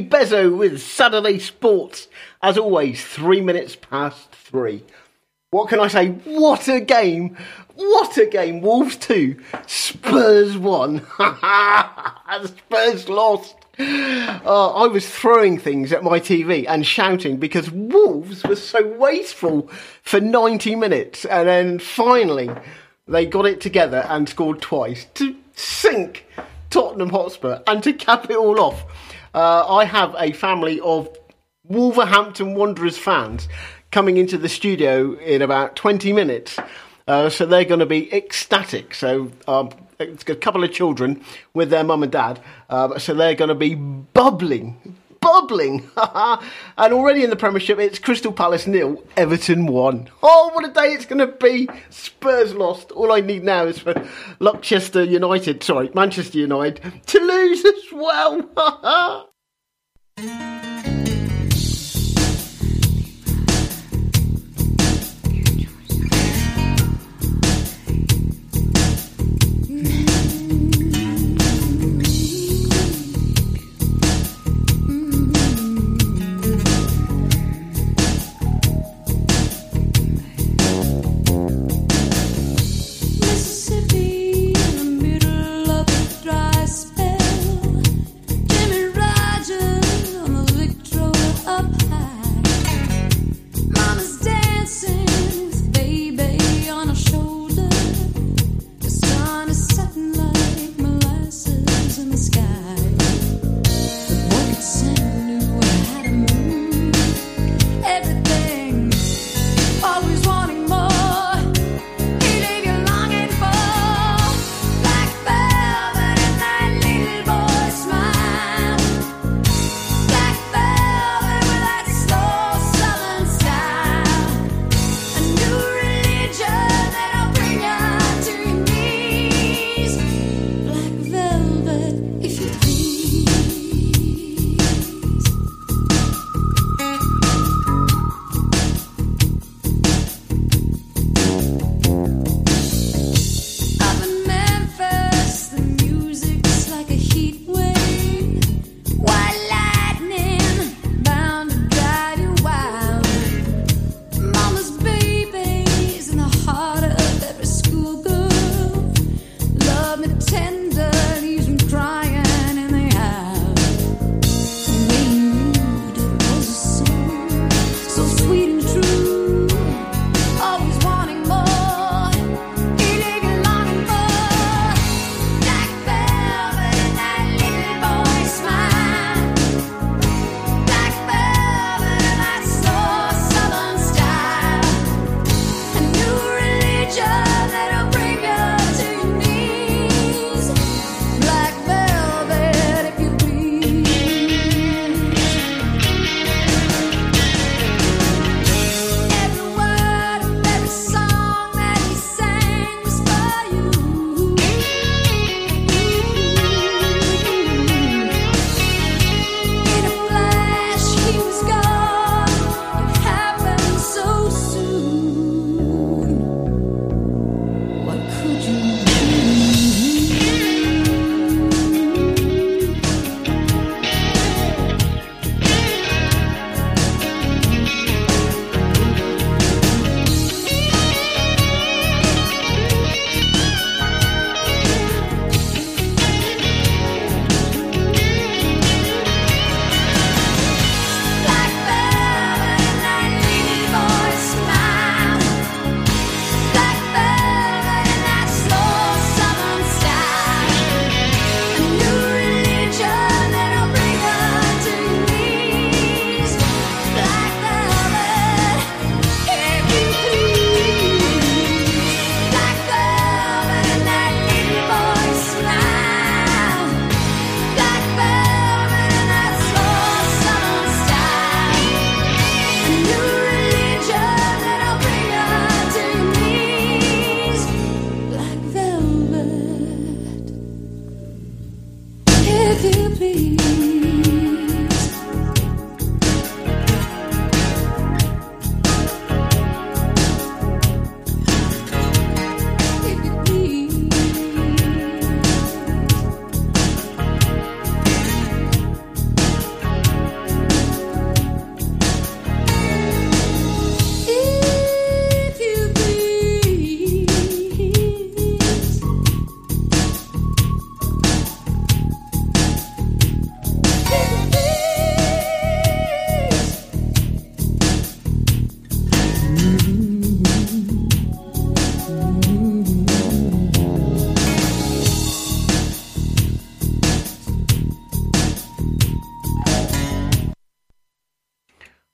Bezo, with Saturday Sports. As always, three minutes past three. What can I say? What a game! What a game! Wolves 2, Spurs 1. Spurs lost. Uh, I was throwing things at my TV and shouting because Wolves were so wasteful for 90 minutes. And then finally, they got it together and scored twice to sink Tottenham Hotspur. And to cap it all off, uh, I have a family of Wolverhampton Wanderers fans coming into the studio in about 20 minutes. Uh, so they're going to be ecstatic. So um, it's a couple of children with their mum and dad. Uh, so they're going to be bubbling, bubbling. and already in the Premiership, it's Crystal Palace nil, Everton one. Oh, what a day it's going to be! Spurs lost. All I need now is for Luckchester United, sorry, Manchester United, to lose as well.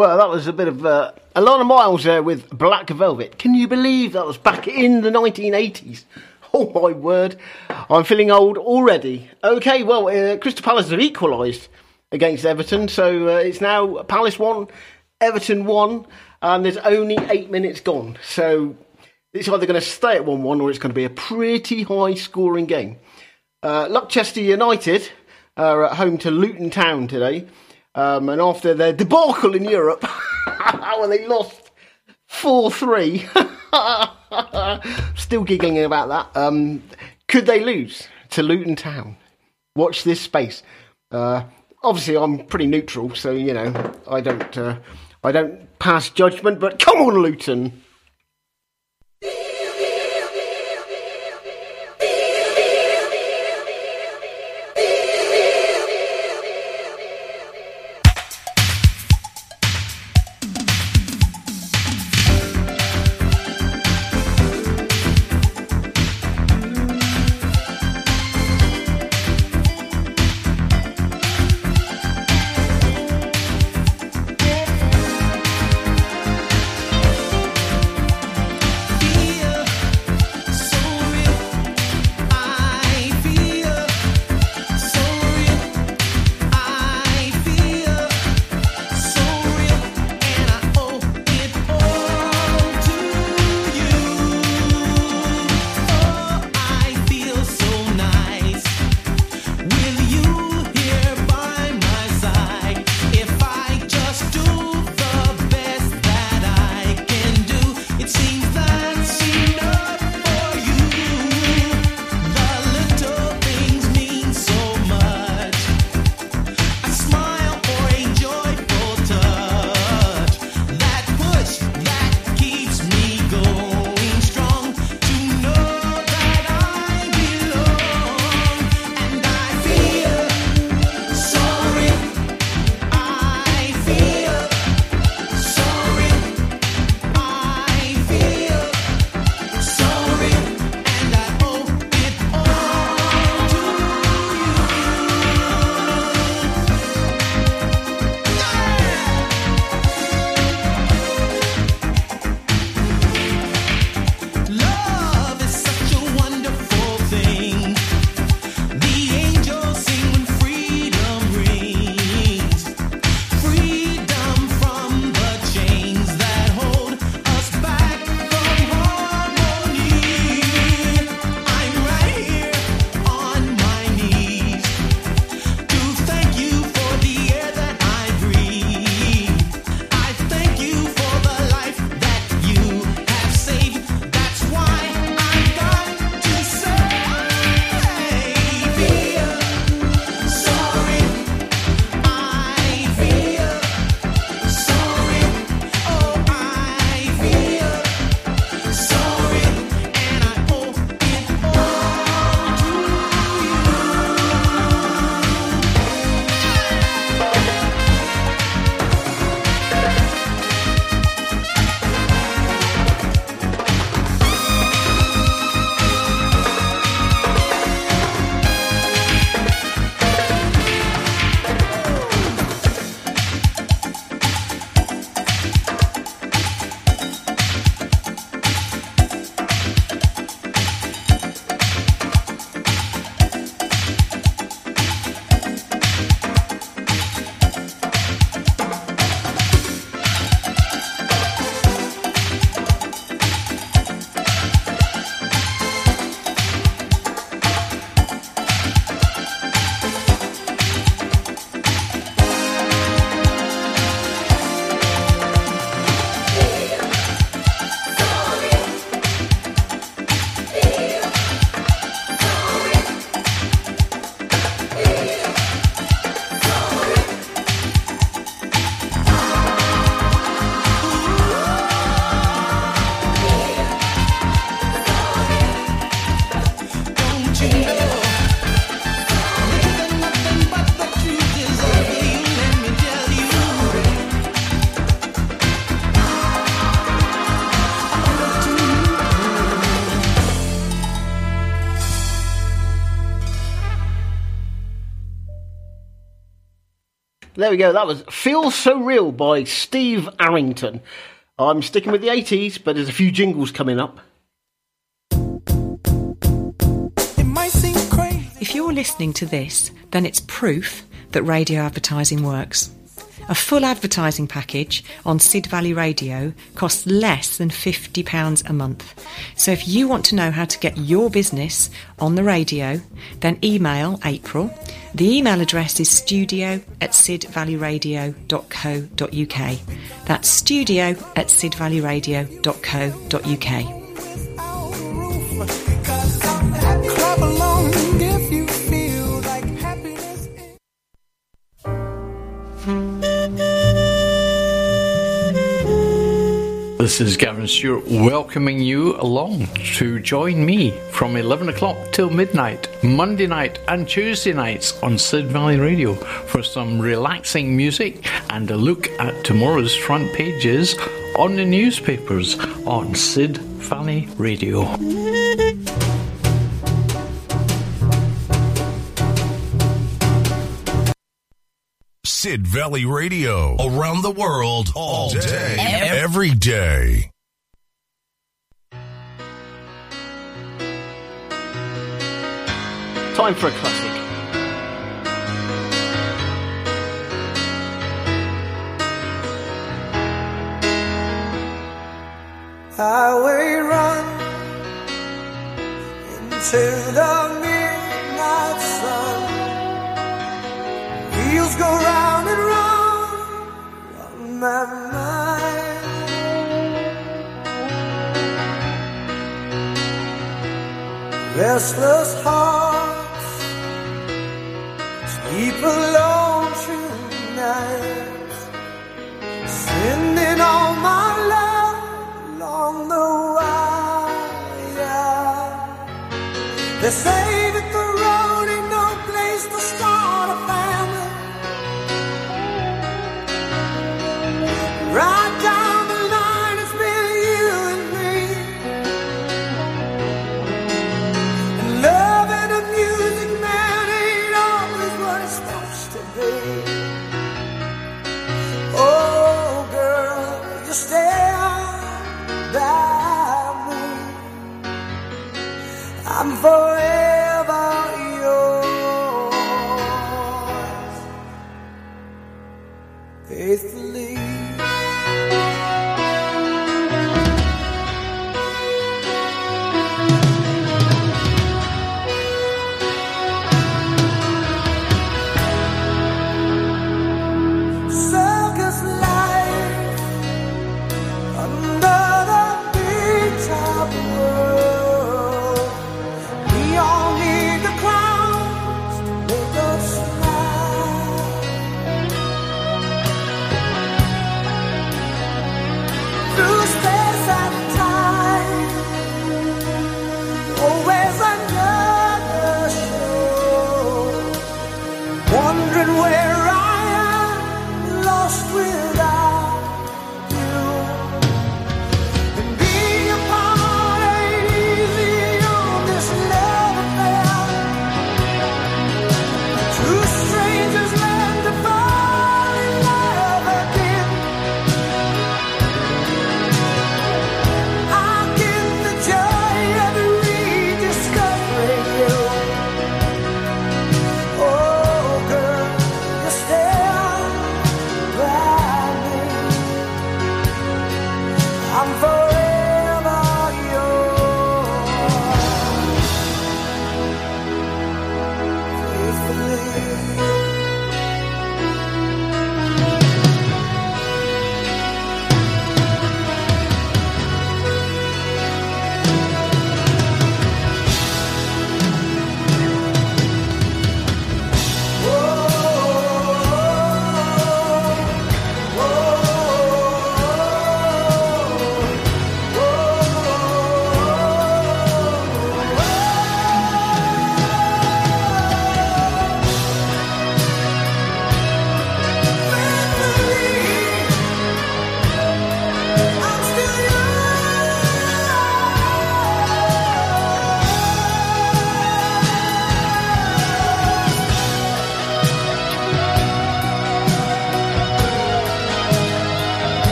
Well, that was a bit of uh, Alannah Myles there with Black Velvet. Can you believe that was back in the 1980s? Oh my word, I'm feeling old already. Okay, well, uh, Crystal Palace have equalised against Everton, so uh, it's now Palace 1, Everton 1, and there's only eight minutes gone. So it's either going to stay at 1 1 or it's going to be a pretty high scoring game. Uh, Luckchester United are at home to Luton Town today. Um, and after their debacle in Europe, when they lost 4 3, still giggling about that. Um, could they lose to Luton Town? Watch this space. Uh, obviously, I'm pretty neutral, so you know I don't uh, I don't pass judgment. But come on, Luton. There we go. That was Feel So Real by Steve Arrington. I'm sticking with the 80s, but there's a few jingles coming up. It might seem crazy. If you're listening to this, then it's proof that radio advertising works. A full advertising package on Sid Valley Radio costs less than £50 a month. So if you want to know how to get your business on the radio, then email April. The email address is studio at sidvalleyradio.co.uk. That's studio at sidvalleyradio.co.uk. This is Gavin Stewart welcoming you along to join me from 11 o'clock till midnight, Monday night and Tuesday nights on Sid Valley Radio for some relaxing music and a look at tomorrow's front pages on the newspapers on Sid Valley Radio. Sid Valley Radio. Around the world, all day, every day. Time for a classic. highway run into the midnight sun. Wheels go round and round on my mind. Restless hearts sleep alone tonight. Sending all my love along the wire. They say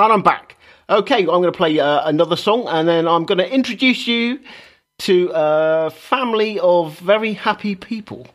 And I'm back. Okay, I'm going to play uh, another song and then I'm going to introduce you to a family of very happy people.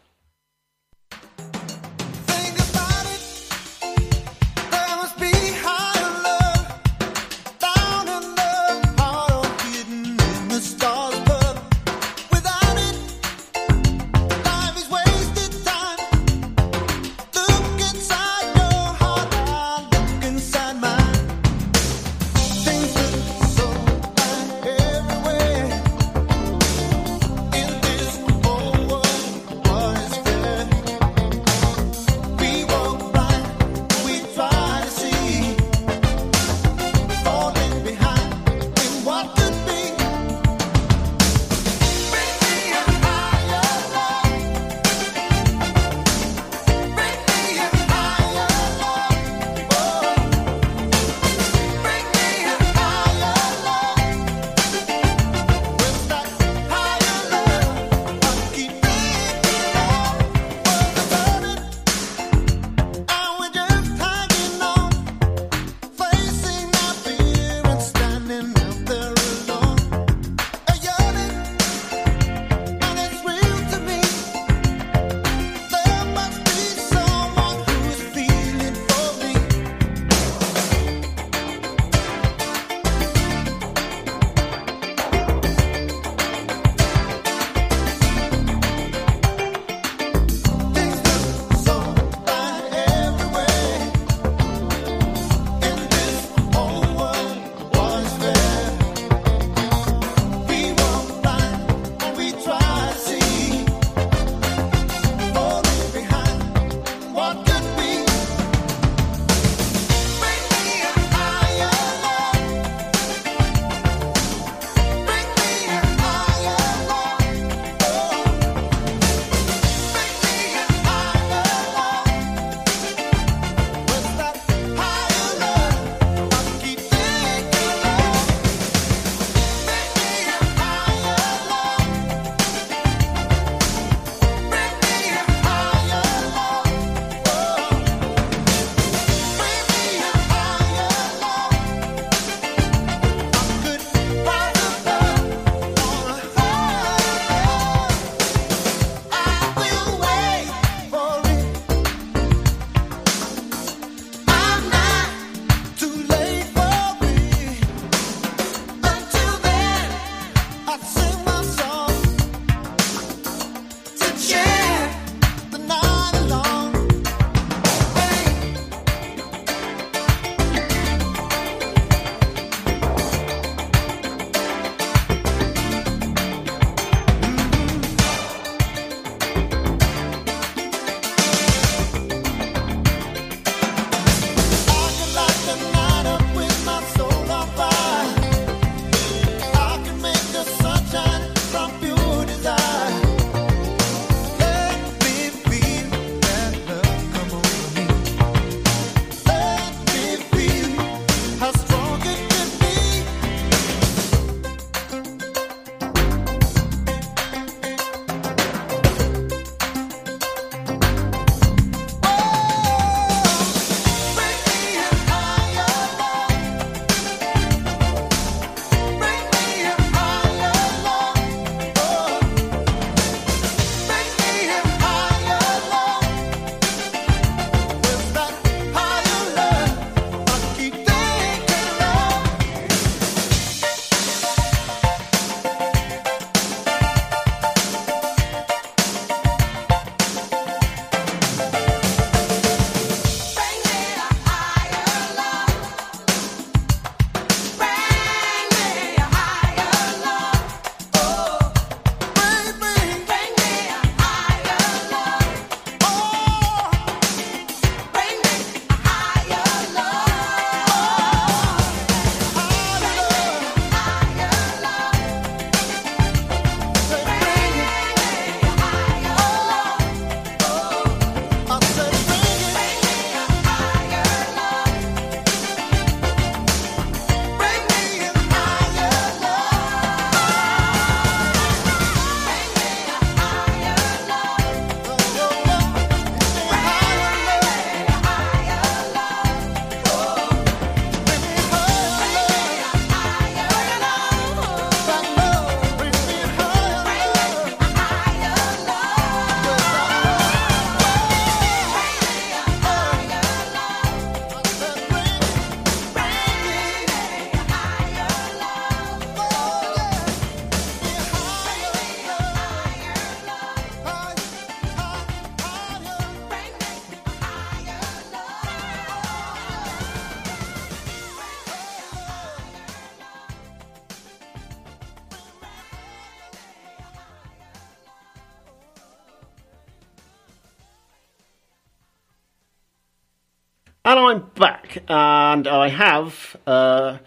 And I have uh,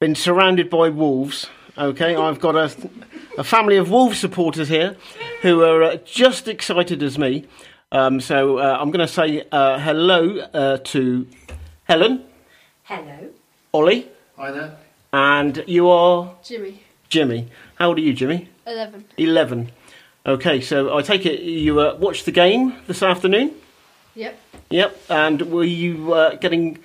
been surrounded by wolves. Okay, I've got a, a family of wolf supporters here who are uh, just excited as me. Um, so uh, I'm going to say uh, hello uh, to Helen, Hello. Ollie, Hi there. and you are Jimmy, Jimmy. How old are you, Jimmy? 11. 11. Okay, so I take it you uh, watched the game this afternoon? Yep. Yep, and were you uh, getting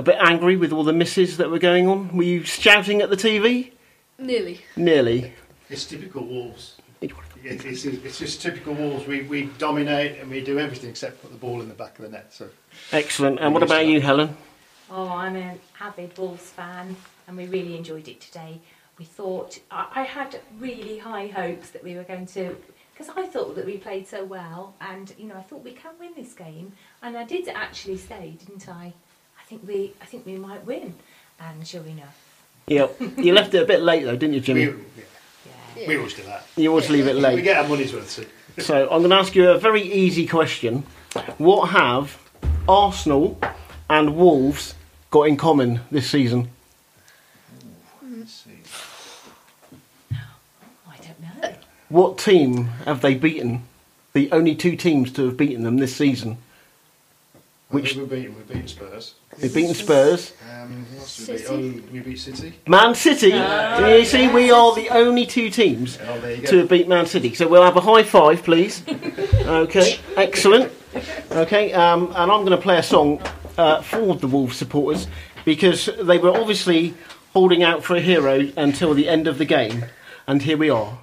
a bit angry with all the misses that were going on? Were you shouting at the TV? Nearly. Nearly. It's typical Wolves. It, it's, it's just typical Wolves. We, we dominate and we do everything except put the ball in the back of the net. So Excellent. And what about you, Helen? Oh, I'm an avid Wolves fan, and we really enjoyed it today. We thought I, I had really high hopes that we were going to, because I thought that we played so well, and you know I thought we can win this game, and I did actually say, didn't I? I think we, I think we might win, and sure enough, Yep. you left it a bit late though, didn't you, we, Jimmy? yeah. we always do that. You always leave it late. We get our money's worth. So. So I'm going to ask you a very easy question. What have Arsenal and Wolves got in common this season? I don't know. What team have they beaten? The only two teams to have beaten them this season. Which Which- we beaten? We beaten Spurs. They've beaten Spurs. Um, who else did we beat? City. Oh, we beat City. Man City. you see, we are the only two teams Oh, to have beat Man City. So we'll have a high five, please. Okay, excellent. Okay, um, and I'm going to play a song uh, for the Wolves supporters because they were obviously holding out for a hero until the end of the game, and here we are.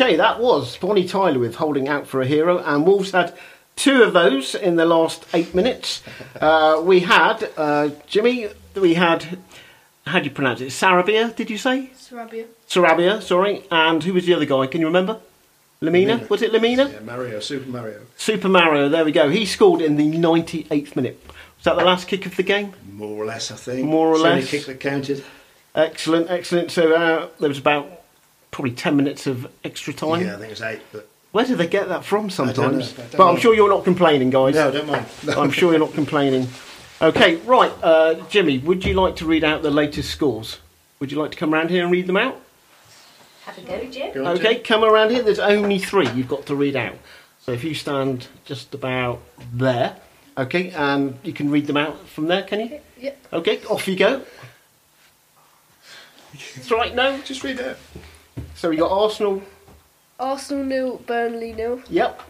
Okay, that was Bonnie Tyler with Holding Out for a Hero, and Wolves had two of those in the last eight minutes. Uh, we had, uh, Jimmy, we had, how do you pronounce it? Sarabia, did you say? Sarabia. Sarabia, sorry. And who was the other guy? Can you remember? Lemina? Lemina. Was it Lemina? Yeah, Mario, Super Mario. Super Mario, there we go. He scored in the 98th minute. Was that the last kick of the game? More or less, I think. More or It's the only less. kick that counted. Excellent, excellent. So uh, there was about probably 10 minutes of extra time. Yeah, I think it was eight, but Where do they get that from sometimes? know, I don't But I'm know. sure you're not complaining, guys. no, don't mind. I'm sure you're not complaining. Okay, right, uh, Jimmy, would you like to read out the latest scores? Would you like to come around here and read them out? Have a go, Jim. Go on, Okay, Jim. come around here. There's only three you've got to read out. So if you stand just about there, okay, and you can read them out from there, can you? Yeah. Okay, off you go. That's right, no? Just read it. So we got Arsenal, Arsenal nil, Burnley nil. yep.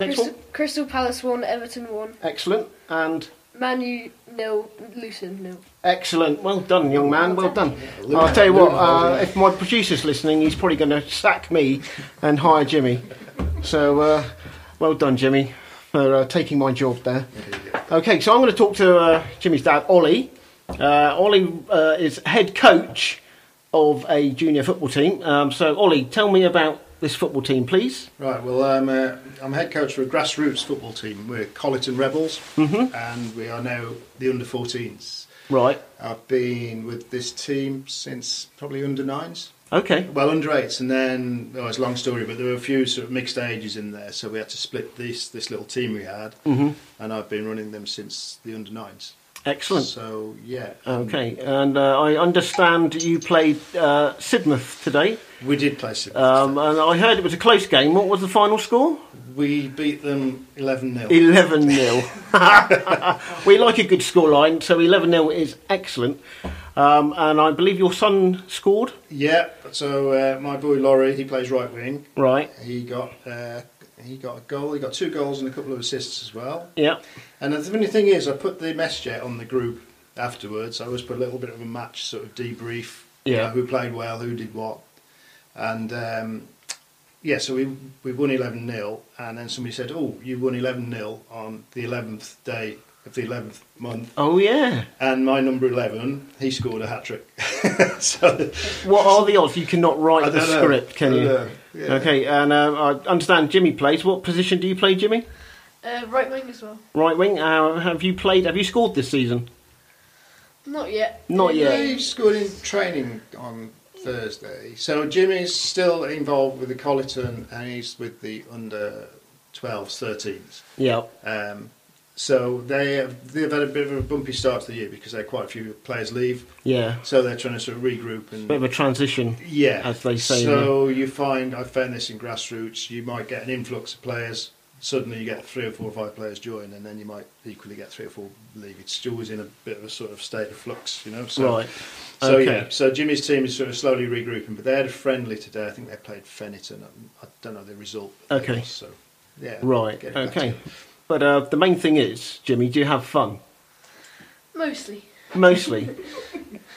Next Crystal, one, Crystal Palace one, Everton one. excellent. And Man U nil, Luton nil. Excellent. Well done, young man. Well done. I'll tell you what, uh, if my producer's listening, he's probably going to sack me and hire Jimmy. So, uh, well done, Jimmy, for uh, taking my job there. Okay, so I'm going to talk to uh, Jimmy's dad, Ollie. Uh, Ollie uh, is head coach of a junior football team. Um, so, Ollie, tell me about this football team, please. Right, well, I'm, uh, I'm head coach for a grassroots football team. We're Colyton Rebels, and we are now the under 14s. Right. I've been with this team since probably under nines. Okay. Well, under eights, and then oh, it's a long story, but there were a few sort of mixed ages in there, so we had to split this this little team we had, Mhm. and I've been running them since the under nines. Excellent. So yeah, Okay, and uh, I understand you played uh, Sidmouth today. we did play. Sidmouth. Um, and I heard it was a close game. What was the final score? we beat them eleven 0 11 0. we like a good scoreline, so 11 0 is excellent. Um, and I believe your son scored. Yeah, so uh, my boy Laurie, he plays right wing. Right, He got uh, he got a goal. He got two goals and a couple of assists as well. yeah. And the funny thing is, I put the message out on the group afterwards. I always put a little bit of a match sort of debrief. you Yeah. know, who played well, who did what, and um, yeah. So we we won eleven 0 and then somebody said, "Oh, you won eleven 0 on the eleventh day of the eleventh month." Oh, yeah. And my number eleven, he scored a hat trick. so What are the odds you cannot write the know. script, can you? know. Yeah. Okay, and uh, I understand Jimmy plays. What position do you play, Jimmy? Uh, right wing as well. Right wing. Uh, have you played? Have you scored this season? Not yet. Not yet. He scored in training on Thursday. So Jimmy's still involved with the Colyton and he's with the under 12s, 13s. Yeah. Um, so they have, they've had a bit of a bumpy start to the year because they had quite a few players leave. Yeah. So they're trying to sort of regroup and Bit of a transition. yeah, as they say, So you find I found this in grassroots. You might get an influx of players. Suddenly you get three or four or five players join, and then you might equally get three or four leave. It's always in a bit of a sort of state of flux, you know. So, Right. So Okay. yeah. So Jimmy's team is sort of slowly regrouping, but they had a friendly today. I think they played Feniton. I don't know the result. Okay. lost, So yeah. Right. Okay. To it. But uh, the main thing is, Jimmy, do you have fun? Mostly. Mostly.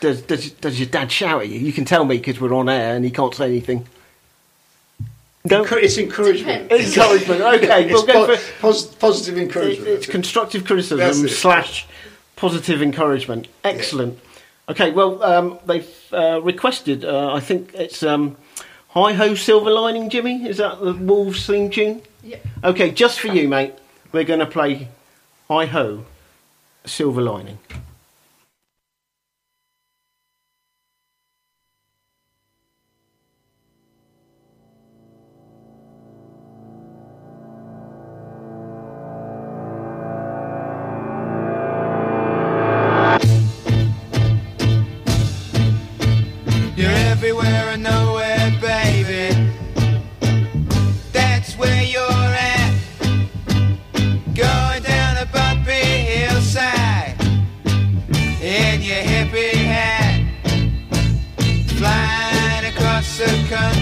does, does does your dad shout at you? You can tell me because we're on air and he can't say anything. Don't. It's encouragement. Encouragement. Okay, it's we'll go po- for pos- positive encouragement. it's that's constructive criticism it. slash positive encouragement. Excellent. Okay, well um, they've uh, requested. Uh, I think it's um, "Hi Ho Silver Lining." Jimmy, is that the Wolves theme tune? Yep. Okay, just for you, mate. We're going to play "Hi Ho Silver Lining." can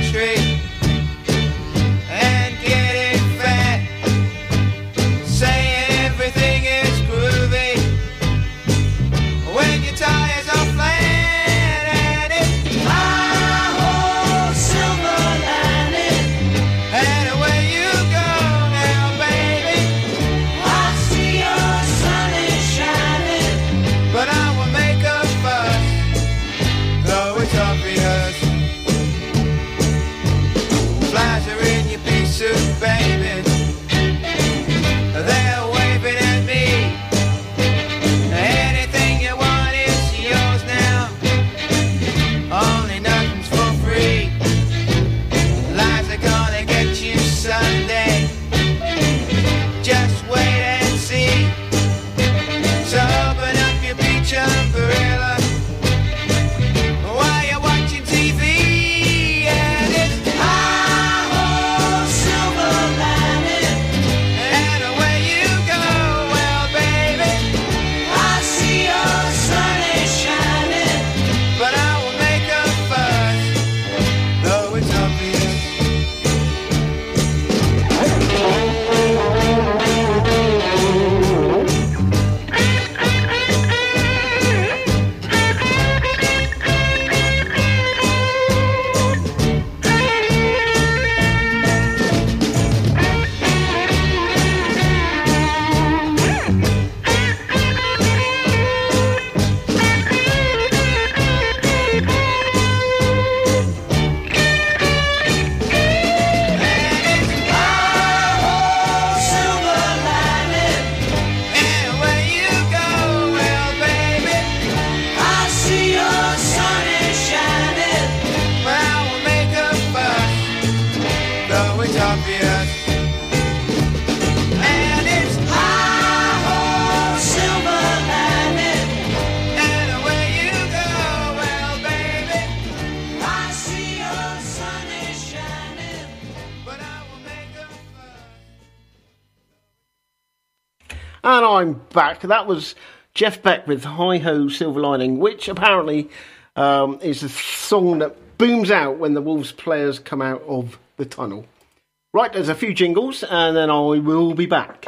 I'm. That was Jeff Beck with Hi Ho Silver Lining, which apparently um, is a song that booms out when the Wolves players come out of the tunnel. Right, there's a few jingles, and then I will be back.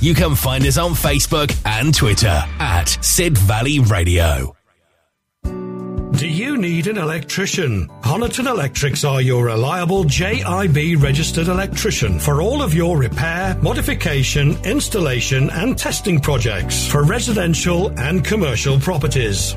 you can find us on Facebook and Twitter at Sid Valley Radio. Do you need an electrician? Honiton Electrics are your reliable JIB registered electrician for all of your repair, modification, installation, and testing projects for residential and commercial properties.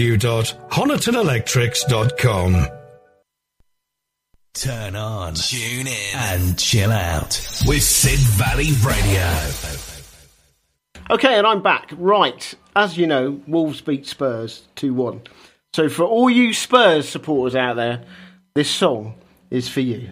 www.honitonelectrics.com. Turn on, tune in, and chill out with Sid Valley Radio. Okay, and I'm back. Right, as you know, Wolves beat Spurs 2 1. So, for all you Spurs supporters out there, this song is for you.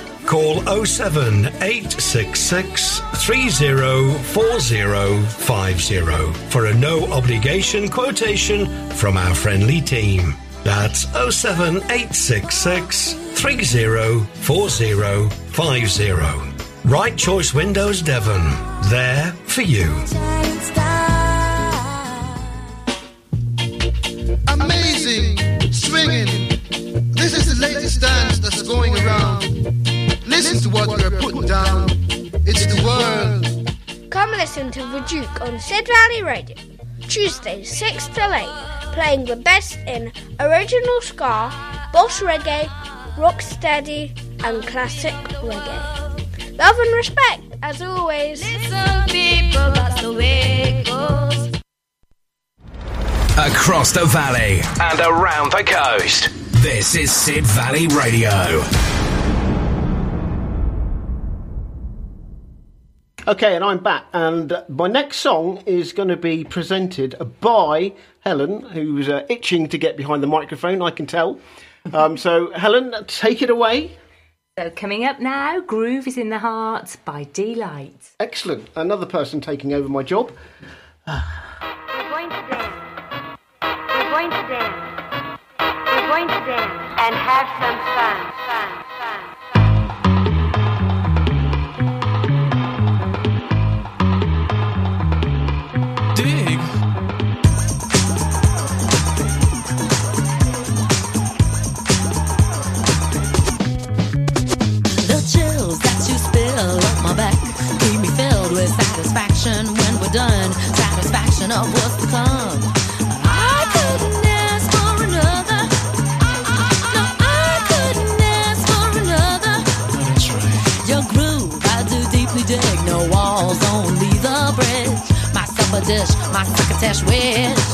Call 07 866 304050 for a no obligation quotation from our friendly team. That's 07 866 304050. Right Choice Windows Devon. There for you. Sid Valley Radio. Tuesdays 6 till 8. Playing the best in original ska, boss reggae, rocksteady, and classic reggae. Love and respect, as always. Listen, people, that's the way it goes. Across the valley and around the coast. This is Sid Valley Radio. Okay, and I'm back, and uh, my next song is going to be presented by Helen, who's uh, itching to get behind the microphone, I can tell. Um, so, Helen, take it away. So coming up now, Groove is in the Heart by Deee-Lite. Excellent. Another person taking over my job. We're going to dance. We're going to dance. We're going to dance and have some fun. Fun. Fun. Satisfaction when we're done. Satisfaction of what's to come. I couldn't ask for another. No, I couldn't ask for another. That's right. Your groove, I do deeply dig. No walls, only the bridge. My supper dish, my crocketesh wish.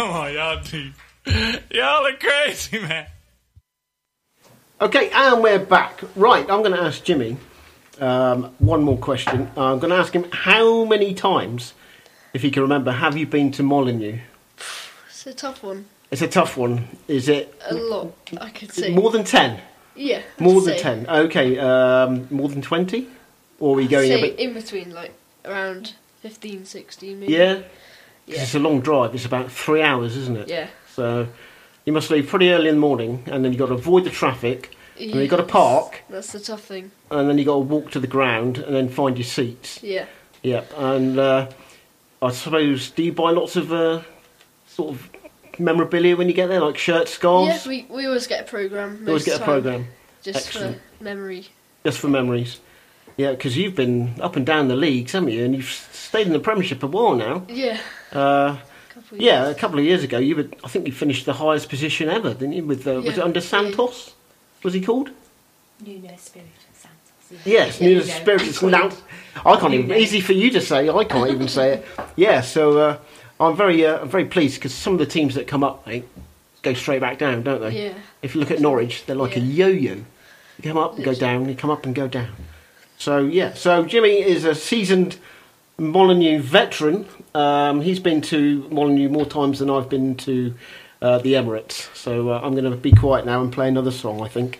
Come on, y'all do. Y'all are crazy, man. Okay, and we're back. Right, I'm going to ask Jimmy um, one more question. I'm going to ask him how many times, if he can remember, have you been to Molineux? It's a tough one. It's a tough one. Is it A lot, I could say. more than 10? Yeah. I'd More than say. 10. Okay, um, more than 20? Or are we I'd going a bit. in between, like around 15, 16 maybe. Yeah? Yeah. It's a long drive. It's about three hours, isn't it? Yeah. So you must leave pretty early in the morning, and then you've got to avoid the traffic, and then you've got to park, That's the tough thing. and then you've got to walk to the ground, and then find your seats. Yeah. Yep, and uh, I suppose, do you buy lots of uh, sort of memorabilia when you get there, like shirts, scarves? Yes, we, we always get a program. You always get a programme. Just Excellent. for memory. Just for memories. Yeah, because you've been up and down the leagues, haven't you? And you've stayed in the Premiership a while now. Yeah. Uh, Couple of yeah, a couple of years ago, you were, I think you finished the highest position ever, didn't you? With uh, was it under Santos? Was he called? Nuno Espirito Santos. Yes, Yeah, Nuno Nuno. Spiritus. Now, I can't even. Easy for you to say. I can't even say it. Yeah, so uh, I'm very, uh, I'm very pleased because some of the teams that come up, mate, go straight back down, don't they? Yeah. If you look at Norwich, they're like a yo-yo. You come up and go down. You come up and go down. So yeah. So Jimmy is a seasoned Molineux veteran. Um, he's been to Molineux more times than I've been to uh, the Emirates. So uh, I'm going to be quiet now and play another song. I think.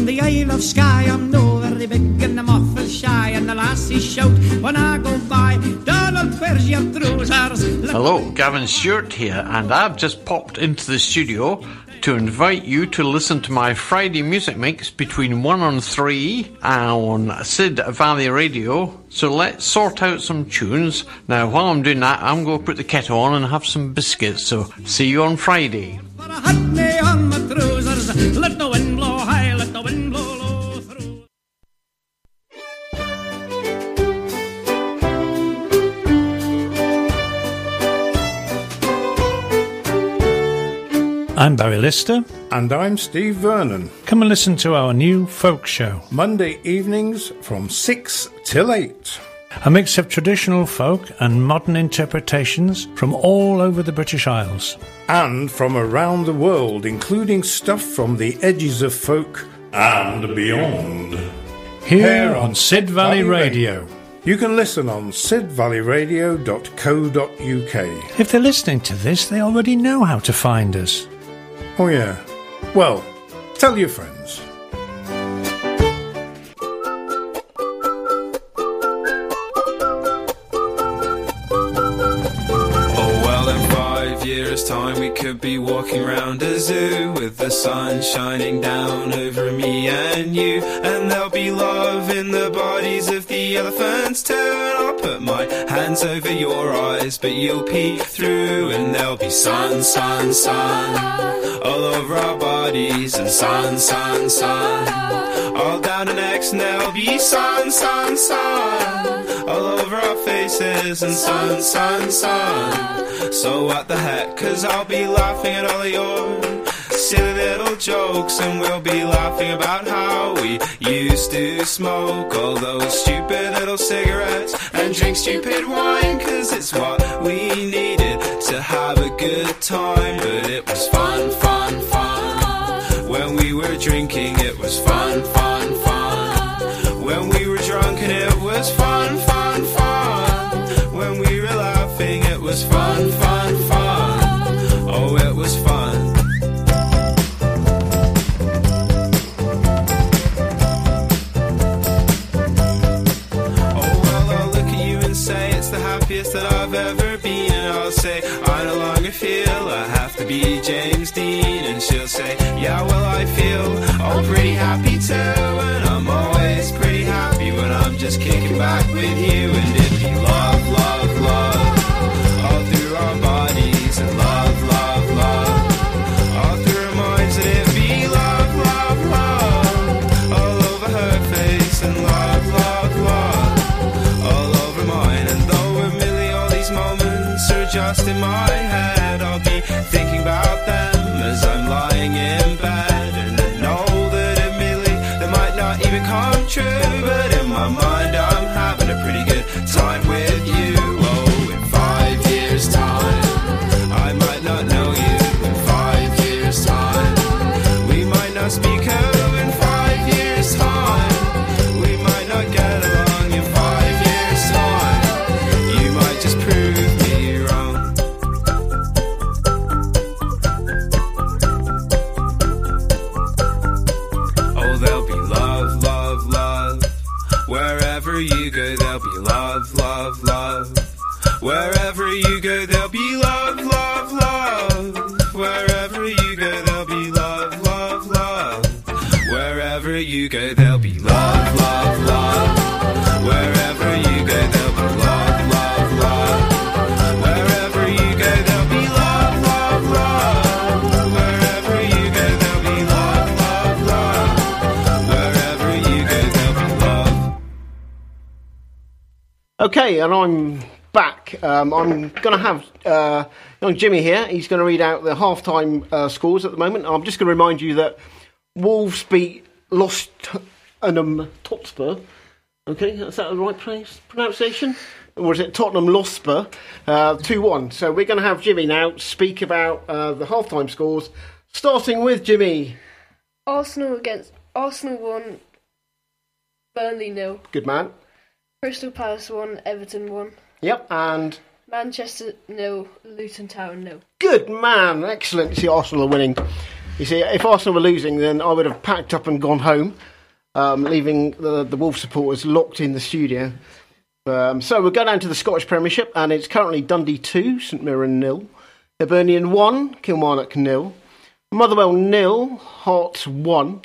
From the Isle of Skye. I'm no very big and I'm awful shy. And the lassies shout when I go by, Donald, where's your trousers? Hello, Gavin Stewart here, and I've just popped into the studio to invite you to listen to my Friday music mix between 1 and 3 on Sid Valley Radio. So let's sort out some tunes. Now, while I'm doing that, I'm going to put the kettle on and have some biscuits. So, see you on Friday. I'm Barry Lister. And I'm Steve Vernon. Come and listen to our new folk show. Monday evenings from 6 till 8. A mix of traditional folk and modern interpretations from all over the British Isles. And from around the world, including stuff from the edges of folk and beyond. Here on Sid Valley Radio. You can listen on sidvalleyradio.co.uk. If they're listening to this, they already know how to find us. Oh, yeah. Well, tell your friends. Oh well, in five years' time we could be walking round a zoo with the sun shining down over me and you, and there'll love in the bodies of the elephants Turn, I'll put my hands over your eyes, but you'll peek through, and there'll be sun, sun, sun all over our bodies, and sun, sun, sun all down the necks, and there'll be sun, sun, sun all over our faces, and sun, sun, sun. So what the heck? Cause I'll be laughing at all of your silly little jokes, and we'll be laughing about how we used to smoke all those stupid little cigarettes and drink stupid wine, cause it's what we needed to have a good time. But it was fun, fun, fun. When we were drinking, it was fun, fun, fun. When we were drunk, and it was fun, fun, fun. When we were laughing, it was fun, fun, Yeah, well, I feel all pretty happy too. And I'm always pretty happy when I'm just kicking back with you. And it'd be love, love, love. All through our bodies and love, love, love. All through our minds and it'd be love, love, love. All over her face and love, love, love. All over mine. And though admittedly all these moments are just in my head, I'll be thinking about them as I'm lying in bed. Okay, and I'm back. Um, I'm going to have uh, young Jimmy here. He's going to read out the half-time uh, scores at the moment. I'm just going to remind you that Wolves beat Lost and Tottenham Totspur. Okay, is that the right place, pronunciation? Or was it Tottenham Lotspur? Uh, 2-1. So we're going to have Jimmy now speak about uh, the half-time scores, starting with Jimmy. Arsenal against Arsenal won. Burnley nil. Good man. Crystal Palace won. Everton won. Yep, and Manchester nil. Luton Town nil. Good man, excellent. See, Arsenal are winning. You see, if Arsenal were losing, then I would have packed up and gone home, um, leaving the, the Wolves supporters locked in the studio. Um, so we'll go down to the Scottish Premiership, and it's currently Dundee 2, St Mirren nil, Hibernian 1, Kilmarnock nil, Motherwell nil, Hearts 1,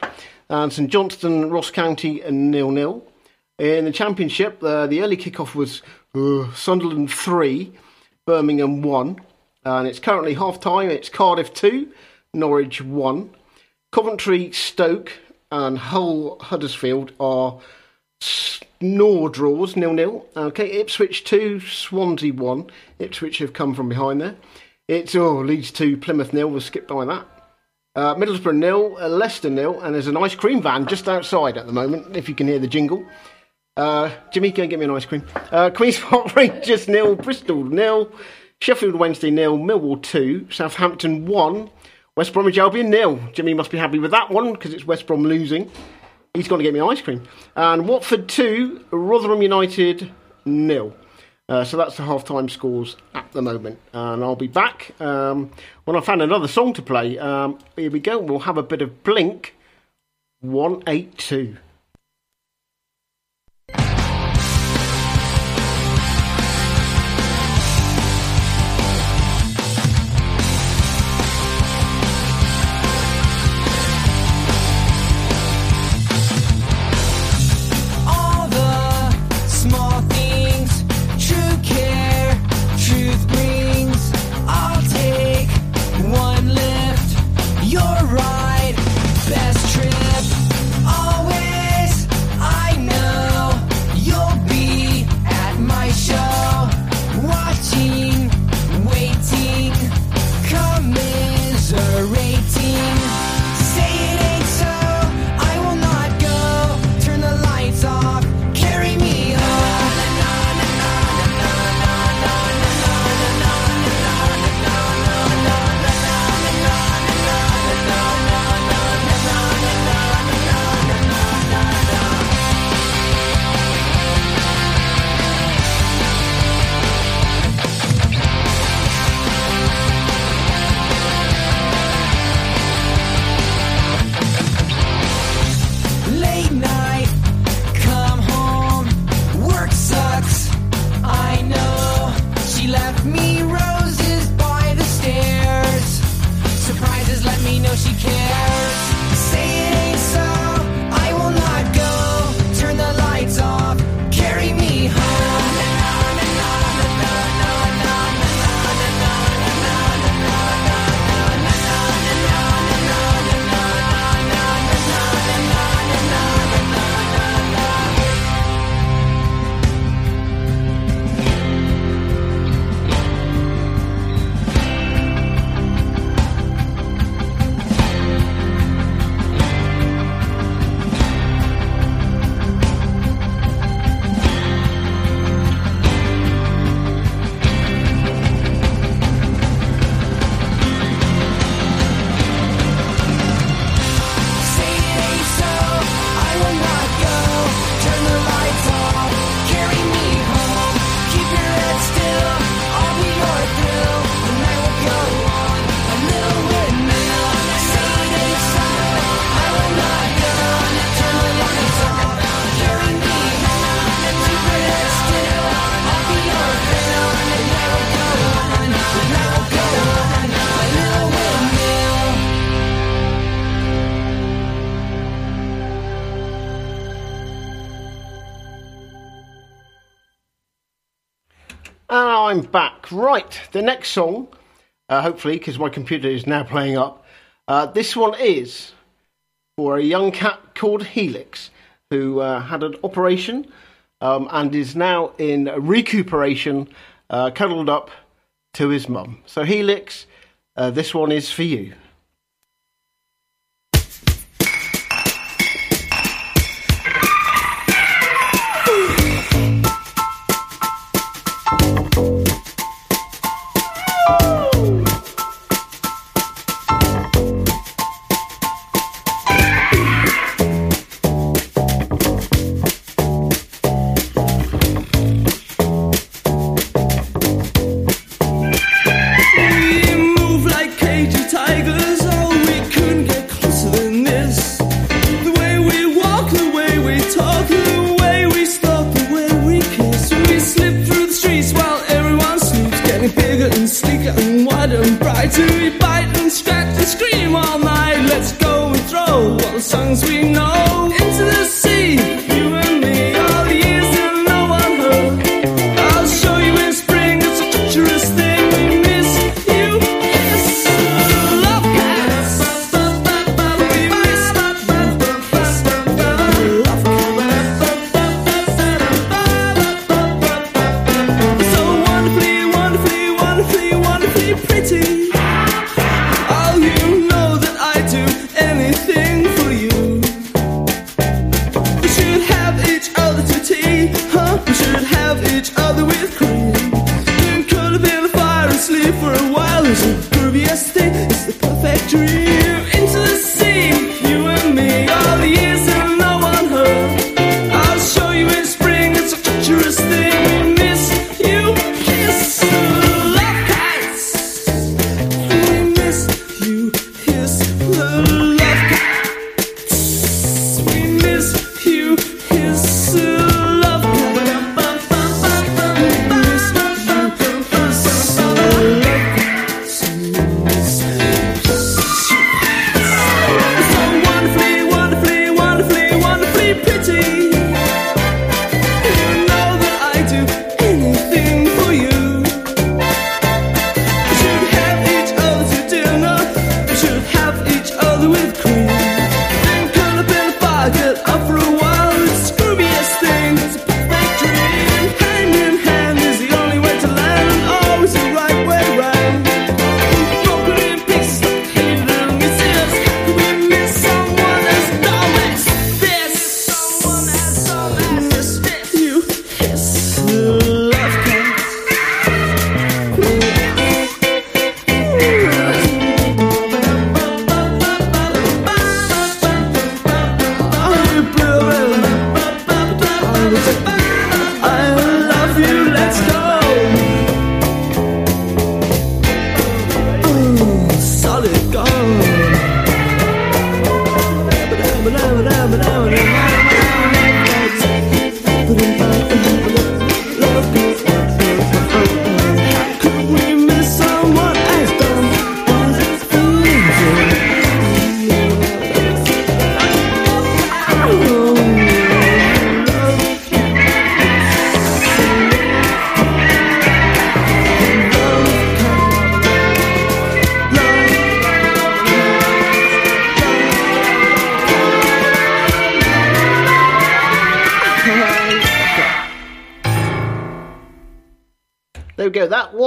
and St Johnstone, Ross County and nil nil. In the Championship, uh, the early kickoff was uh, Sunderland 3, Birmingham 1, and it's currently half time. It's Cardiff 2, Norwich 1. Coventry, Stoke, and Hull Huddersfield are snore draws, nil nil. Okay, Ipswich 2, Swansea 1. Ipswich have come from behind there. It's, oh, 2, Plymouth nil. We'll skip by that. Uh, Middlesbrough nil, uh, Leicester nil, and there's an ice cream van just outside at the moment, if you can hear the jingle. Uh, Jimmy, go and get me an ice cream. Uh, Queen's Park Rangers nil, Bristol nil, Sheffield Wednesday nil, Millwall two, Southampton one, West Bromwich Albion nil. Jimmy must be happy with that one because it's West Brom losing. He's going to get me ice cream. And Watford two, Rotherham United nil. Uh, so that's the half-time scores at the moment, and I'll be back um, when I found another song to play. Um, here we go. We'll have a bit of Blink one eight two. I'm back. Right, the next song, uh, hopefully, because my computer is now playing up. Uh, this one is for a young cat called Helix, who uh, had an operation um, and is now in recuperation, uh, cuddled up to his mum. So, Helix, uh, this one is for you.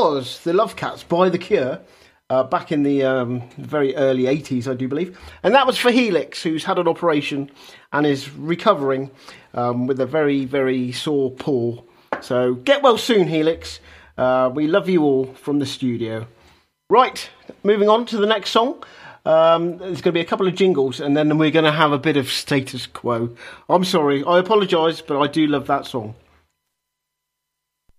Was the Love Cats by The Cure. Uh, back in the um, very early 80s, I do believe. And that was for Helix, who's had an operation and is recovering um, with a very, very sore paw. So get well soon, Helix. Uh, we love you all from the studio. Right, moving on to the next song. Um, there's going to be a couple of jingles, and then we're going to have a bit of status quo. I'm sorry, I apologise, but I do love that song.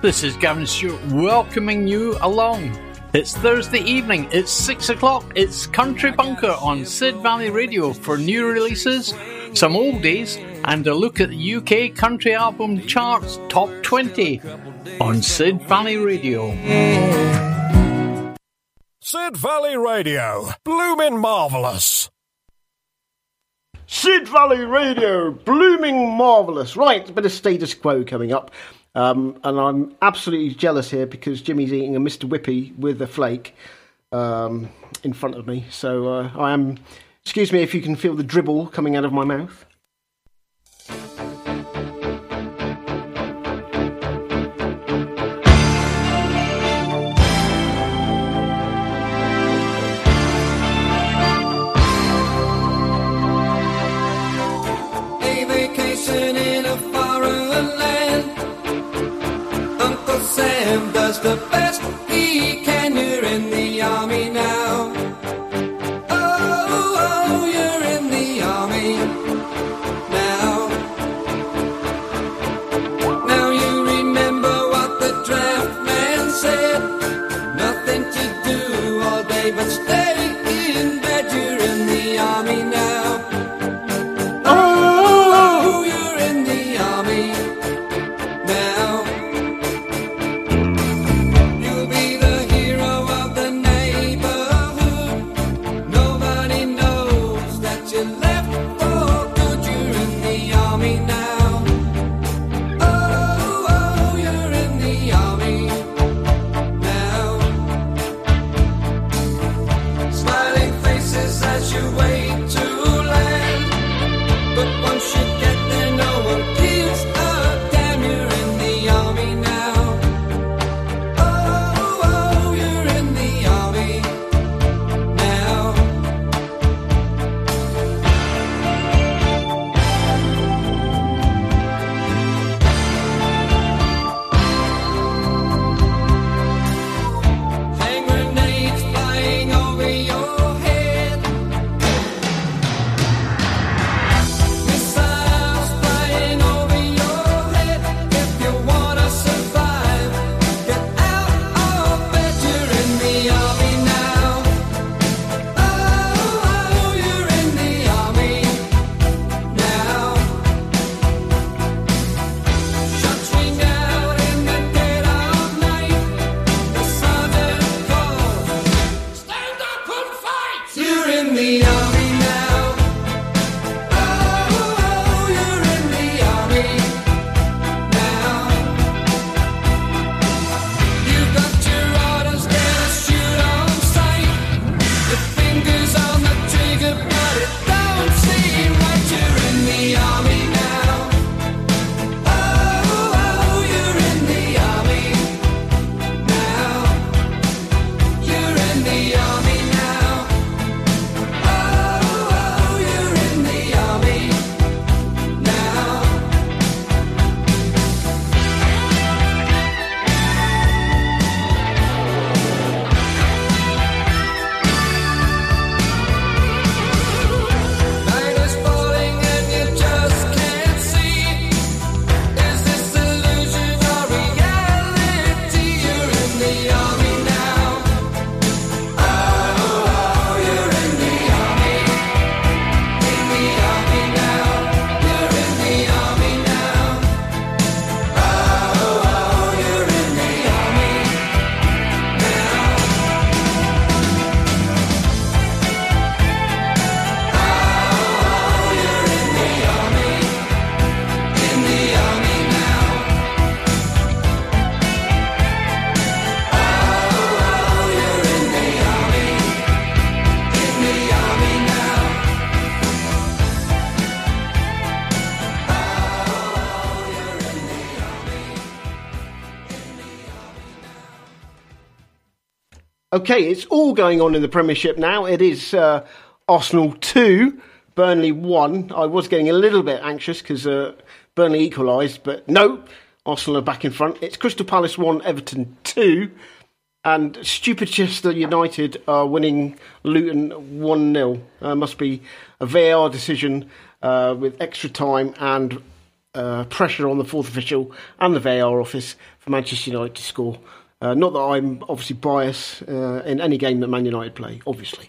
This is Gavin Stewart welcoming you along. It's Thursday evening, it's 6 o'clock, it's Country Bunker on Sid Valley Radio for new releases, some oldies, and a look at the UK Country Album Charts Top 20 on Sid Valley Radio. Sid Valley Radio, blooming marvellous. Sid Valley Radio, blooming marvellous. Right, a bit of status quo coming up. Um, and I'm absolutely jealous here because Jimmy's eating a Mr. Whippy with a flake um, in front of me. So uh, I am. Excuse me if you can feel the dribble coming out of my mouth. the best. Okay, it's all going on in the Premiership now. It is uh, Arsenal 2, Burnley 1. I was getting a little bit anxious because uh, Burnley equalised, but no, Arsenal are back in front. It's Crystal Palace 1, Everton 2. And stupid Chester United are winning Luton 1 0. Uh, must be a VAR decision uh, with extra time and uh, pressure on the fourth official and the VAR office for Manchester United to score uh, not that I'm obviously biased uh, in any game that Man United play, obviously.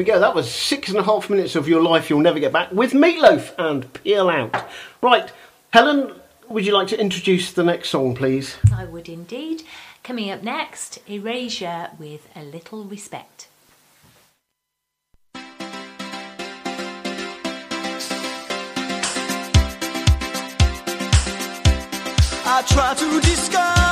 We go. That was six and a half minutes of your life you'll never get back with Meatloaf and Peel Out. Right, Helen, would you like to introduce the next song, please? I would indeed. Coming up next, Erasure with a little respect. I try to discover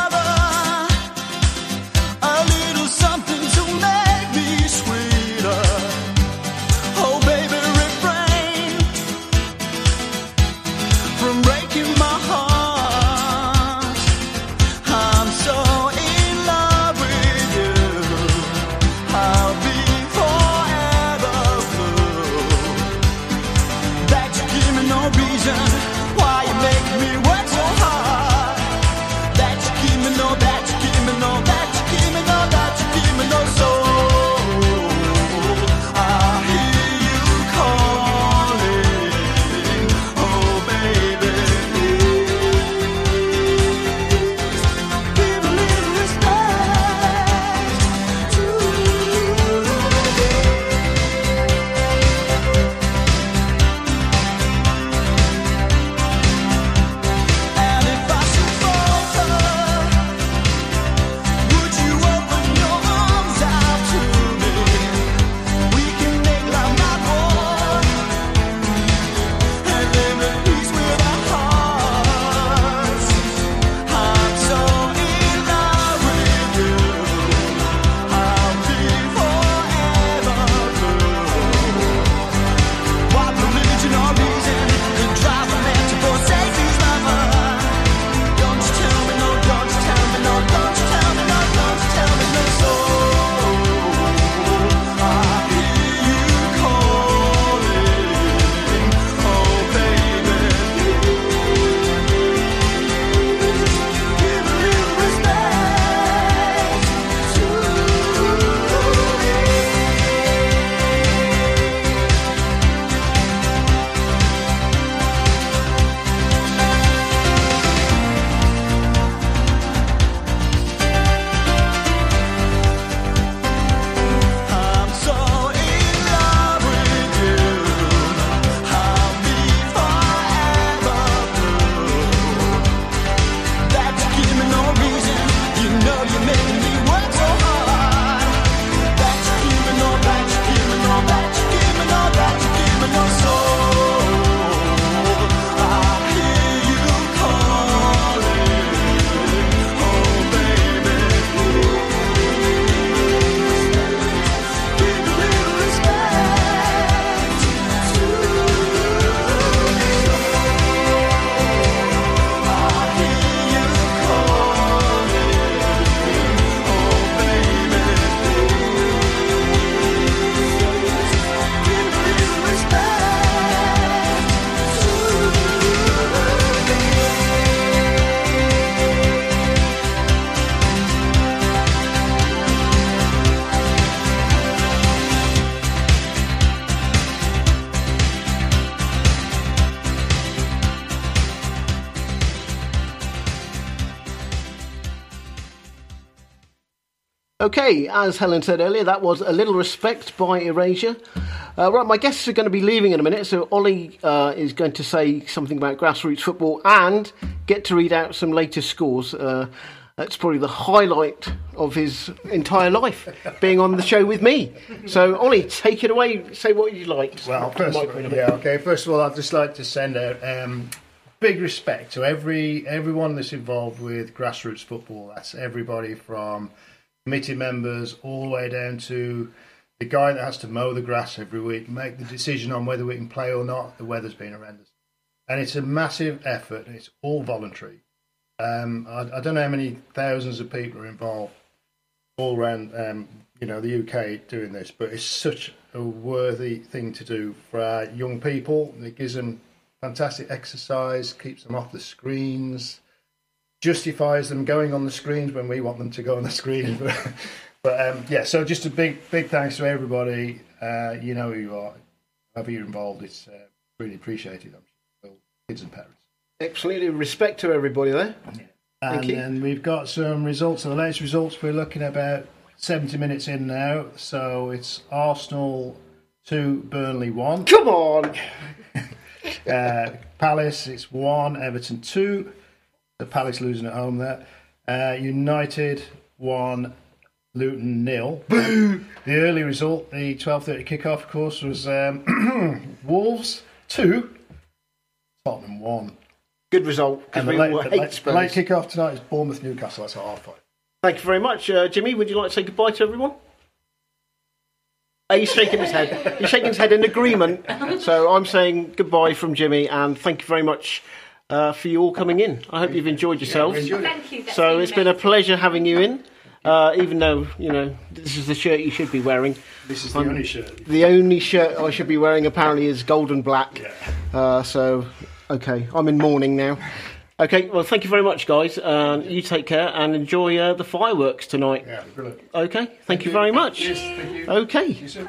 Okay, as Helen said earlier, that was A Little Respect by Erasure. Uh, right, my guests are going to be leaving in a minute, so Ollie uh, is going to say something about grassroots football and get to read out some latest scores. Uh, that's probably the highlight of his entire life, being on the show with me. So, Ollie, take it away. Say what you like. Well, first of all, yeah, okay. First of all, I'd just like to send out um, big respect to every everyone that's involved with grassroots football. That's everybody from committee members all the way down to the guy that has to mow the grass every week, make the decision on whether we can play or not. The weather's been horrendous, and it's a massive effort. It's all voluntary. Um, I, I don't know how many thousands of people are involved all around, um, you know, the UK doing this, but it's such a worthy thing to do for our young people. It gives them fantastic exercise, keeps them off the screens, justifies them going on the screens when we want them to go on the screens. but um, yeah, so just a big big thanks to everybody. Uh, you know who you are, however you're involved. It's uh, really appreciated. I'm sure, kids and parents. Absolutely, respect to everybody there. And you. then we've got some results. The latest results we're looking about 70 minutes in now, so it's Arsenal 2, Burnley 1. Come on! uh, Palace, it's 1, Everton 2. The Palace losing at home there. Uh, United 1, Luton nil. The early result, the 12.30 kickoff, of course, was um, Wolves 2, Tottenham 1. Good result, And the late, all the late, Spurs. late kickoff tonight is Bournemouth Newcastle. That's at half five. Thank you very much. Uh, Jimmy, would you like to say goodbye to everyone? He's shaking his head. He's shaking his head in agreement. So I'm saying goodbye from Jimmy and thank you very much uh, for you all coming in. I hope you've enjoyed yourselves. enjoyed it. Thank you, that's So been it's been a pleasure having you in. Uh, even though you know this is the shirt you should be wearing. This is the I'm- only shirt. The only shirt I should be wearing apparently is gold and black. Uh, so okay, I'm in mourning now. Okay, well, thank you very much, guys. Uh, you take care and enjoy uh, the fireworks tonight. Yeah, brilliant. Okay, thank, you very much. Yes, thank you. Okay.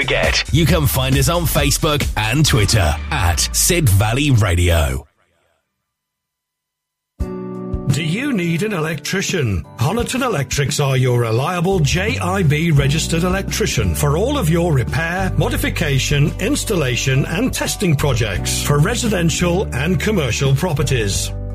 forget you can find us on Facebook and Twitter at Sid Valley Radio. Do you need an electrician? Honiton Electrics are your reliable JIB registered electrician for all of your repair, modification, installation, and testing projects for residential and commercial properties.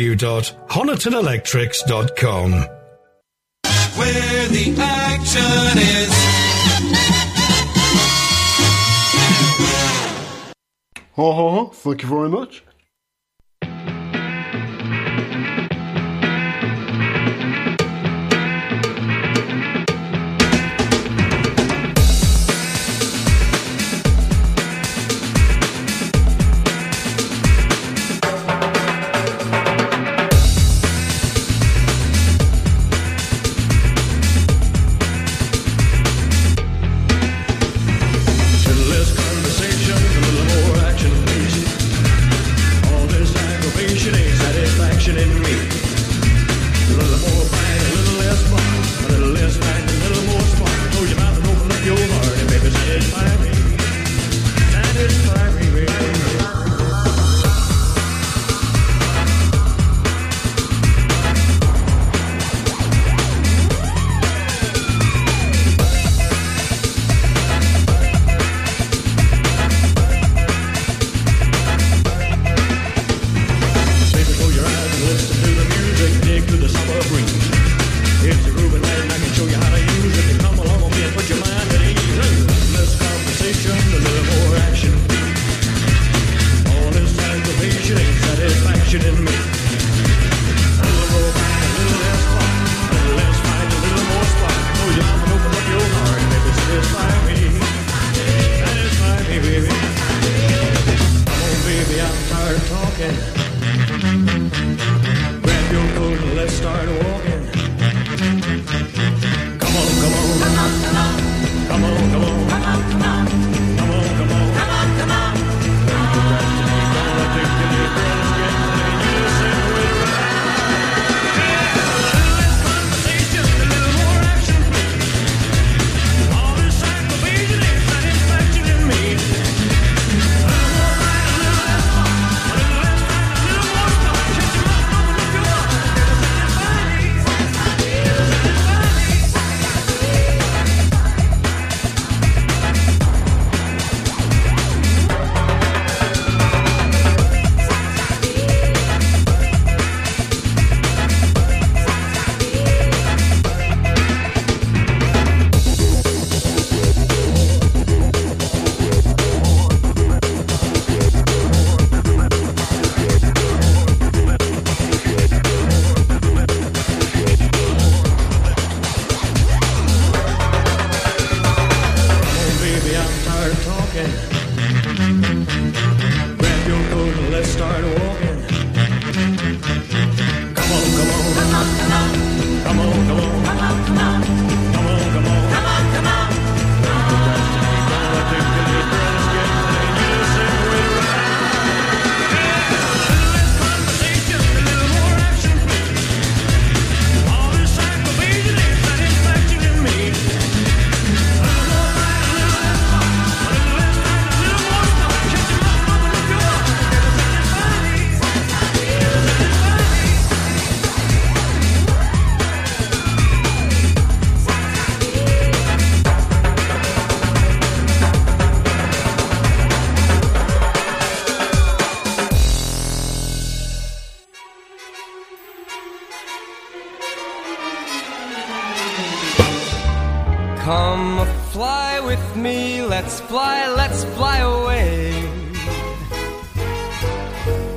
www.honitonelectrics.com. Where the action is. Ha ha ha. Thank you very much.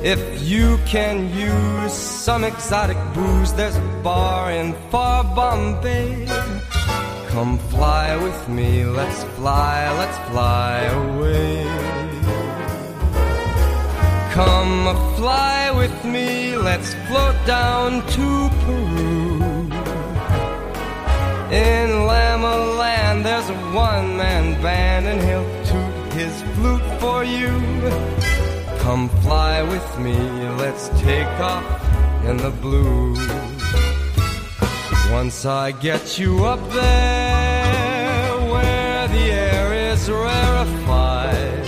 If you can use some exotic booze, there's a bar in far Bombay. Come fly with me, let's fly, let's fly away. Come fly with me, let's float down to Peru. In Lama Land, there's a one man band, and he'll toot his flute for you. Come fly with me, let's take off in the blue. Once I get you up there where the air is rarefied,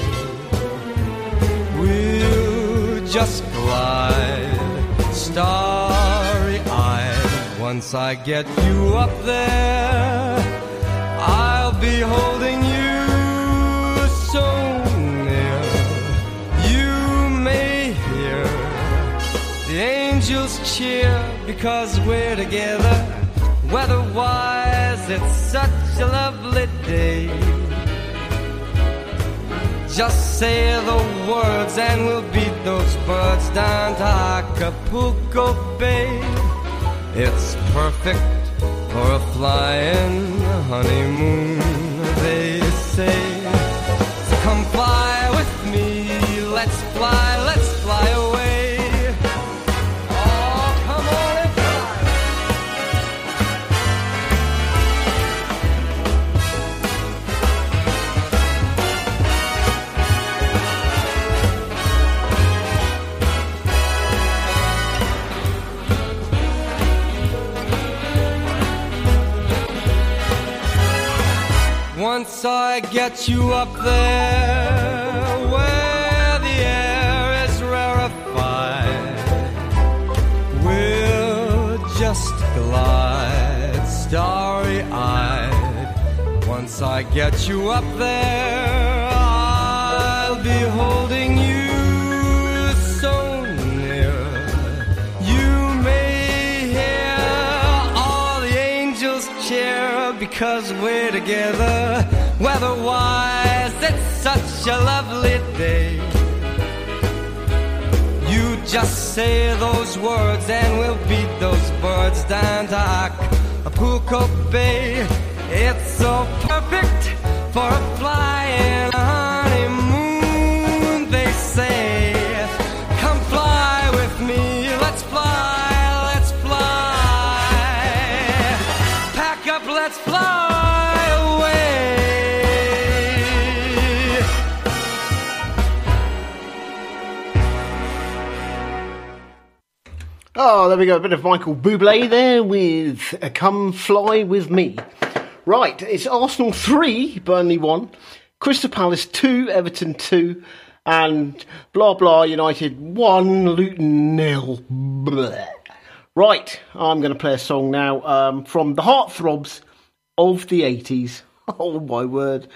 we'll just glide starry eyed. Once I get you up there, I'll be holding you so cheer because we're together. Weatherwise, it's such a lovely day. Just say the words and we'll beat those birds down to Acapulco Bay. It's perfect for a flying honeymoon, they say. So come fly with me, let's fly, let's fly Once I get you up there where the air is rarefied, we'll just glide starry eyed. Once I get you up there, I'll be holding you because we're together. Weatherwise, it's such a lovely day. You just say those words and we'll beat those birds down to Acapulco Bay. It's so perfect for a flying honeymoon, they say. Oh, there we go. A bit of Michael Bublé there with uh, Come Fly With Me. Right, it's Arsenal 3, Burnley 1, Crystal Palace 2, Everton 2, and blah blah United 1, Luton nil. Right, I'm going to play a song now um, from the heartthrobs of the 80s. Oh my word.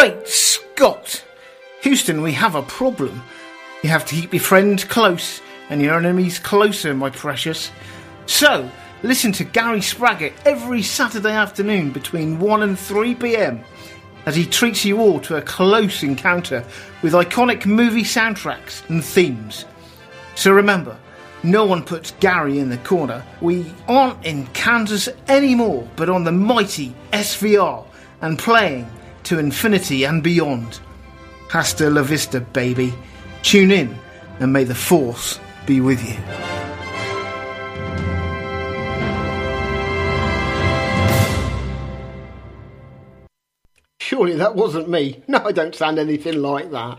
Great Scott! Houston, we have a problem. You have to keep your friends close and your enemies closer, my precious. So, listen to Gary Spraggett every Saturday afternoon between 1 and 3 pm as he treats you all to a close encounter with iconic movie soundtracks and themes. So remember, no one puts Gary in the corner. We aren't in Kansas anymore, but on the mighty SVR and playing to infinity and beyond. Hasta la vista, baby. Tune in and may the force be with you. Surely that wasn't me. No, I don't sound anything like that.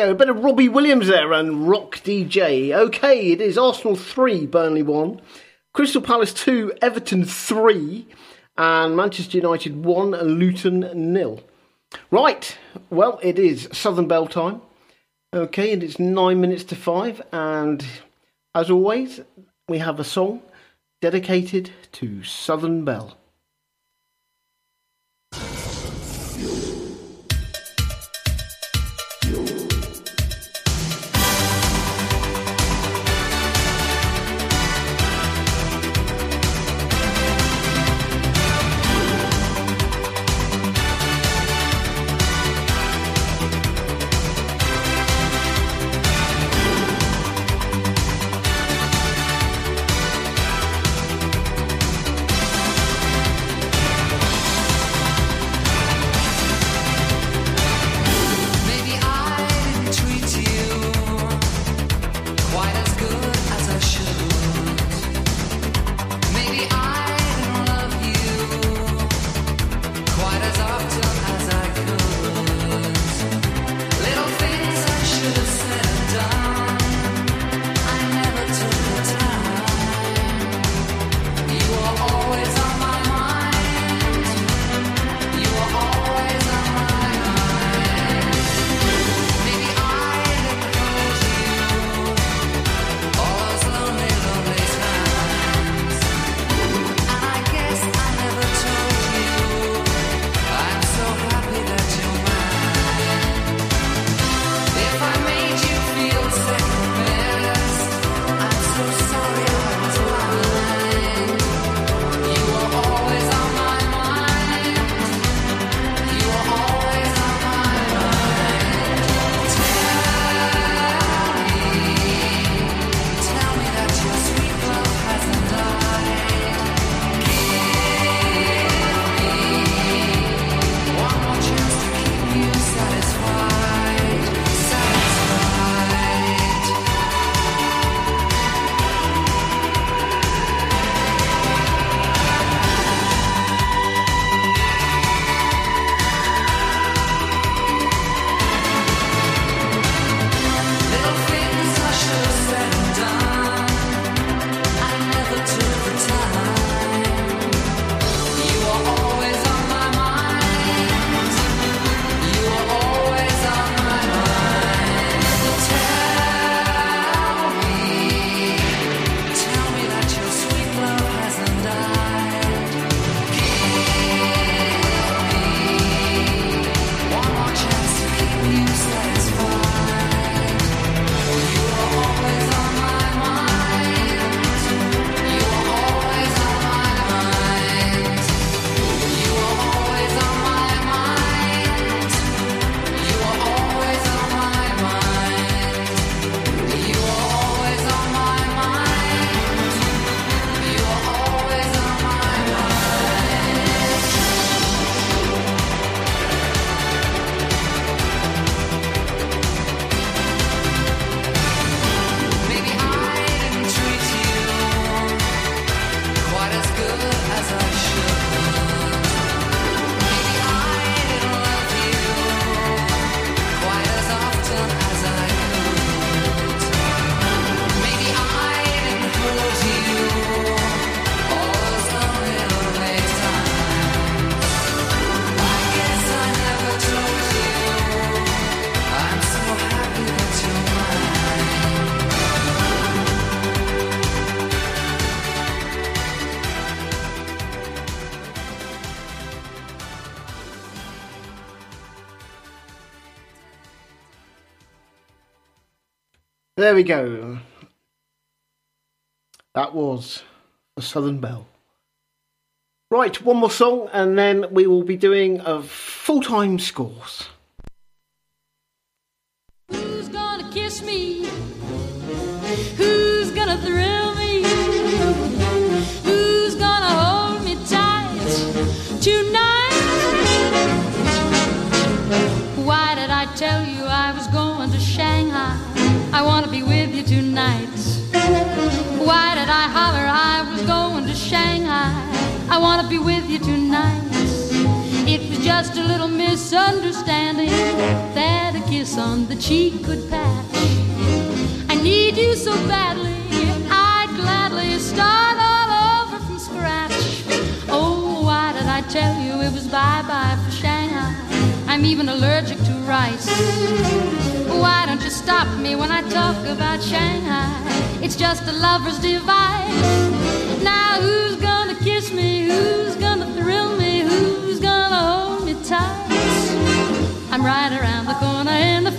go. A bit of Robbie Williams there and Rock DJ. Okay, it is Arsenal 3, Burnley 1, Crystal Palace 2, Everton 3, and Manchester United 1, Luton nil. Right, well, it is Southern Bell time. Okay, and it's nine minutes to five. And as always, we have a song dedicated to Southern Bell. There we go. That was the Southern Bell. Right, one more song, and then we will be doing a full time scores. I wanna be with you tonight. Why did I holler I was going to Shanghai? I wanna be with you tonight. It was just a little misunderstanding that a kiss on the cheek could patch. I need you so badly, I'd gladly start all over from scratch. Oh, why did I tell you it was bye bye for Shanghai? I'm even allergic to rice. Why don't you stop me when I talk about Shanghai? It's just a lover's device. Now who's gonna kiss me? Who's gonna thrill me? Who's gonna hold me tight? I'm right around the corner in the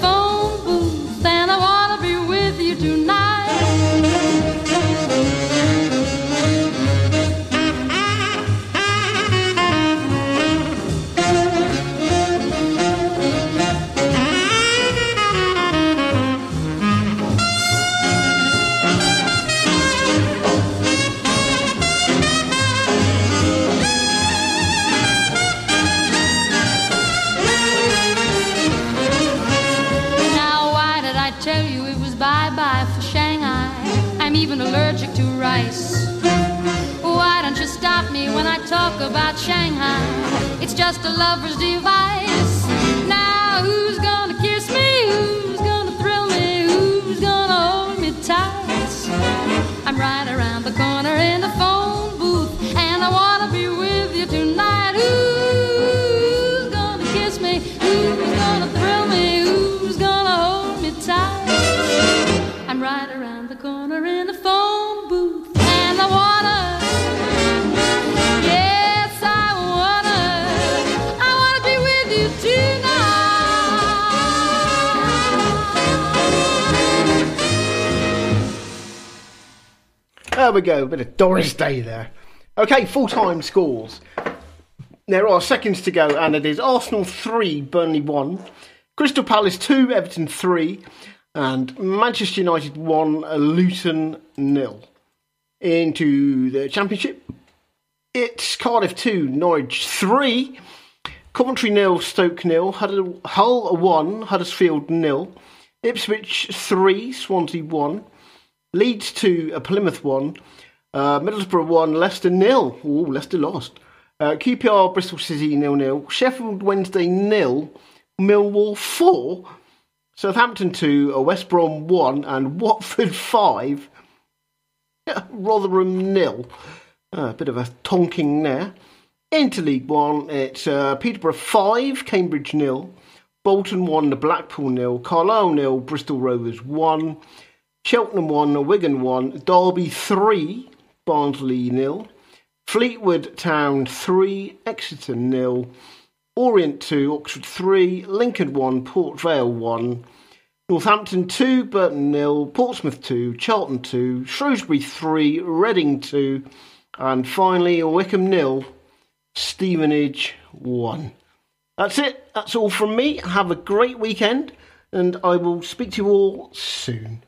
just a lover's device. There we go, a bit of Doris Day there. Okay, full time scores. There are seconds to go, and it is Arsenal 3, Burnley 1, Crystal Palace 2, Everton 3, and Manchester United 1, Luton nil. Into the Championship, it's Cardiff 2, Norwich 3, Coventry nil, Stoke nil, Huddle- Hull 1, Huddersfield nil, Ipswich 3, Swansea 1, Leeds to a Plymouth 1, uh, Middlesbrough 1, Leicester nil. Ooh, Leicester lost. Uh, QPR, Bristol City nil nil. Sheffield Wednesday nil. Millwall 4. Southampton 2, uh, West Brom 1, and Watford 5. Rotherham nil. Uh, a bit of a tonking there. Into League One, it's uh, Peterborough 5, Cambridge nil. Bolton 1, the Blackpool nil. Carlisle nil, Bristol Rovers 1. Cheltenham 1, Wigan 1, Derby 3, Barnsley nil, Fleetwood Town 3, Exeter nil, Orient 2, Oxford 3, Lincoln 1, Port Vale 1, Northampton 2, Burton nil, Portsmouth 2, Charlton 2, Shrewsbury 3, Reading 2, and finally Wycombe nil, Stevenage 1. That's it. That's all from me. Have a great weekend, and I will speak to you all soon.